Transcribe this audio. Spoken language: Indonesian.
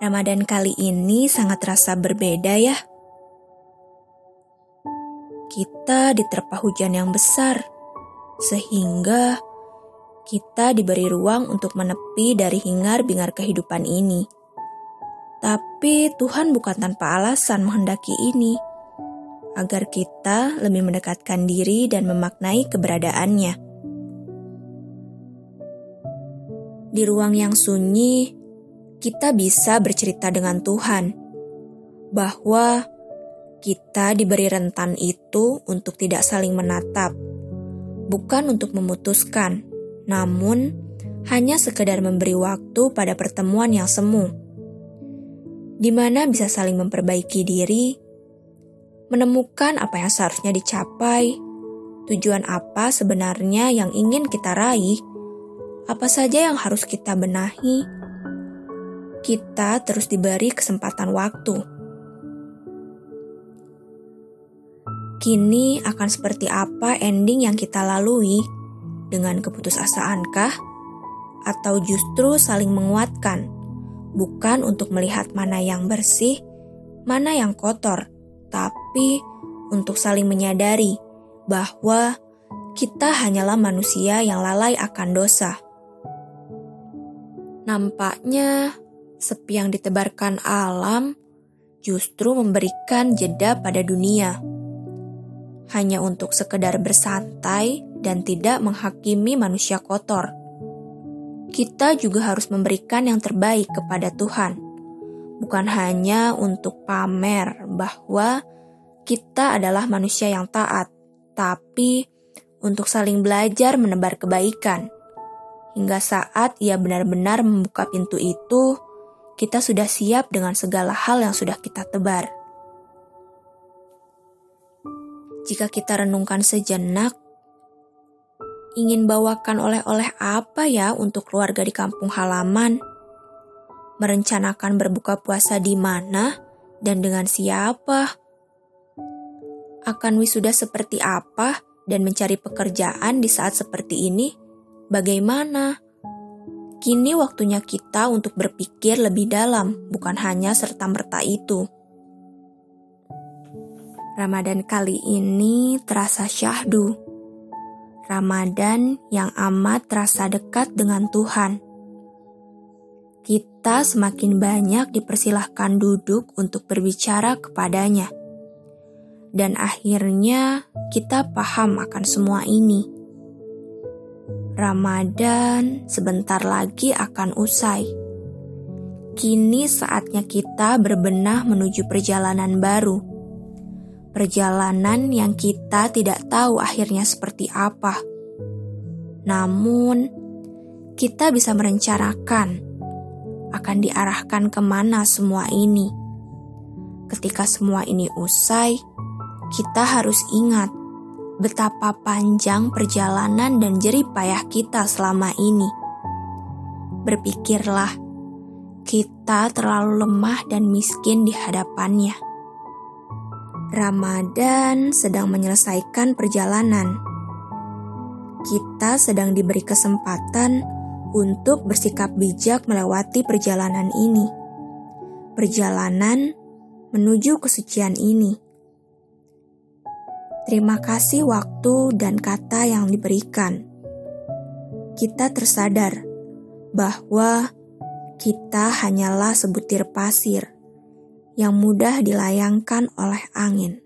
Ramadan kali ini sangat terasa berbeda ya. Kita diterpa hujan yang besar, sehingga kita diberi ruang untuk menepi dari hingar-bingar kehidupan ini. Tapi Tuhan bukan tanpa alasan menghendaki ini, agar kita lebih mendekatkan diri dan memaknai keberadaannya. Di ruang yang sunyi, kita bisa bercerita dengan Tuhan bahwa kita diberi rentan itu untuk tidak saling menatap, bukan untuk memutuskan, namun hanya sekedar memberi waktu pada pertemuan yang semu, di mana bisa saling memperbaiki diri, menemukan apa yang seharusnya dicapai, tujuan apa sebenarnya yang ingin kita raih, apa saja yang harus kita benahi kita terus diberi kesempatan waktu. Kini akan seperti apa ending yang kita lalui dengan keputusasaankah atau justru saling menguatkan, bukan untuk melihat mana yang bersih, mana yang kotor, tapi untuk saling menyadari bahwa kita hanyalah manusia yang lalai akan dosa. Nampaknya sepi yang ditebarkan alam justru memberikan jeda pada dunia. Hanya untuk sekedar bersantai dan tidak menghakimi manusia kotor. Kita juga harus memberikan yang terbaik kepada Tuhan. Bukan hanya untuk pamer bahwa kita adalah manusia yang taat, tapi untuk saling belajar menebar kebaikan. Hingga saat ia benar-benar membuka pintu itu, kita sudah siap dengan segala hal yang sudah kita tebar. Jika kita renungkan sejenak, ingin bawakan oleh-oleh apa ya untuk keluarga di kampung halaman? Merencanakan berbuka puasa di mana dan dengan siapa? Akan wisuda seperti apa dan mencari pekerjaan di saat seperti ini? Bagaimana? Kini waktunya kita untuk berpikir lebih dalam, bukan hanya serta-merta itu. Ramadan kali ini terasa syahdu. Ramadan yang amat terasa dekat dengan Tuhan. Kita semakin banyak dipersilahkan duduk untuk berbicara kepadanya. Dan akhirnya kita paham akan semua ini Ramadan sebentar lagi akan usai. Kini saatnya kita berbenah menuju perjalanan baru. Perjalanan yang kita tidak tahu akhirnya seperti apa. Namun, kita bisa merencanakan akan diarahkan ke mana semua ini. Ketika semua ini usai, kita harus ingat betapa panjang perjalanan dan jerih payah kita selama ini. Berpikirlah, kita terlalu lemah dan miskin di hadapannya. Ramadan sedang menyelesaikan perjalanan. Kita sedang diberi kesempatan untuk bersikap bijak melewati perjalanan ini. Perjalanan menuju kesucian ini. Terima kasih waktu dan kata yang diberikan. Kita tersadar bahwa kita hanyalah sebutir pasir yang mudah dilayangkan oleh angin.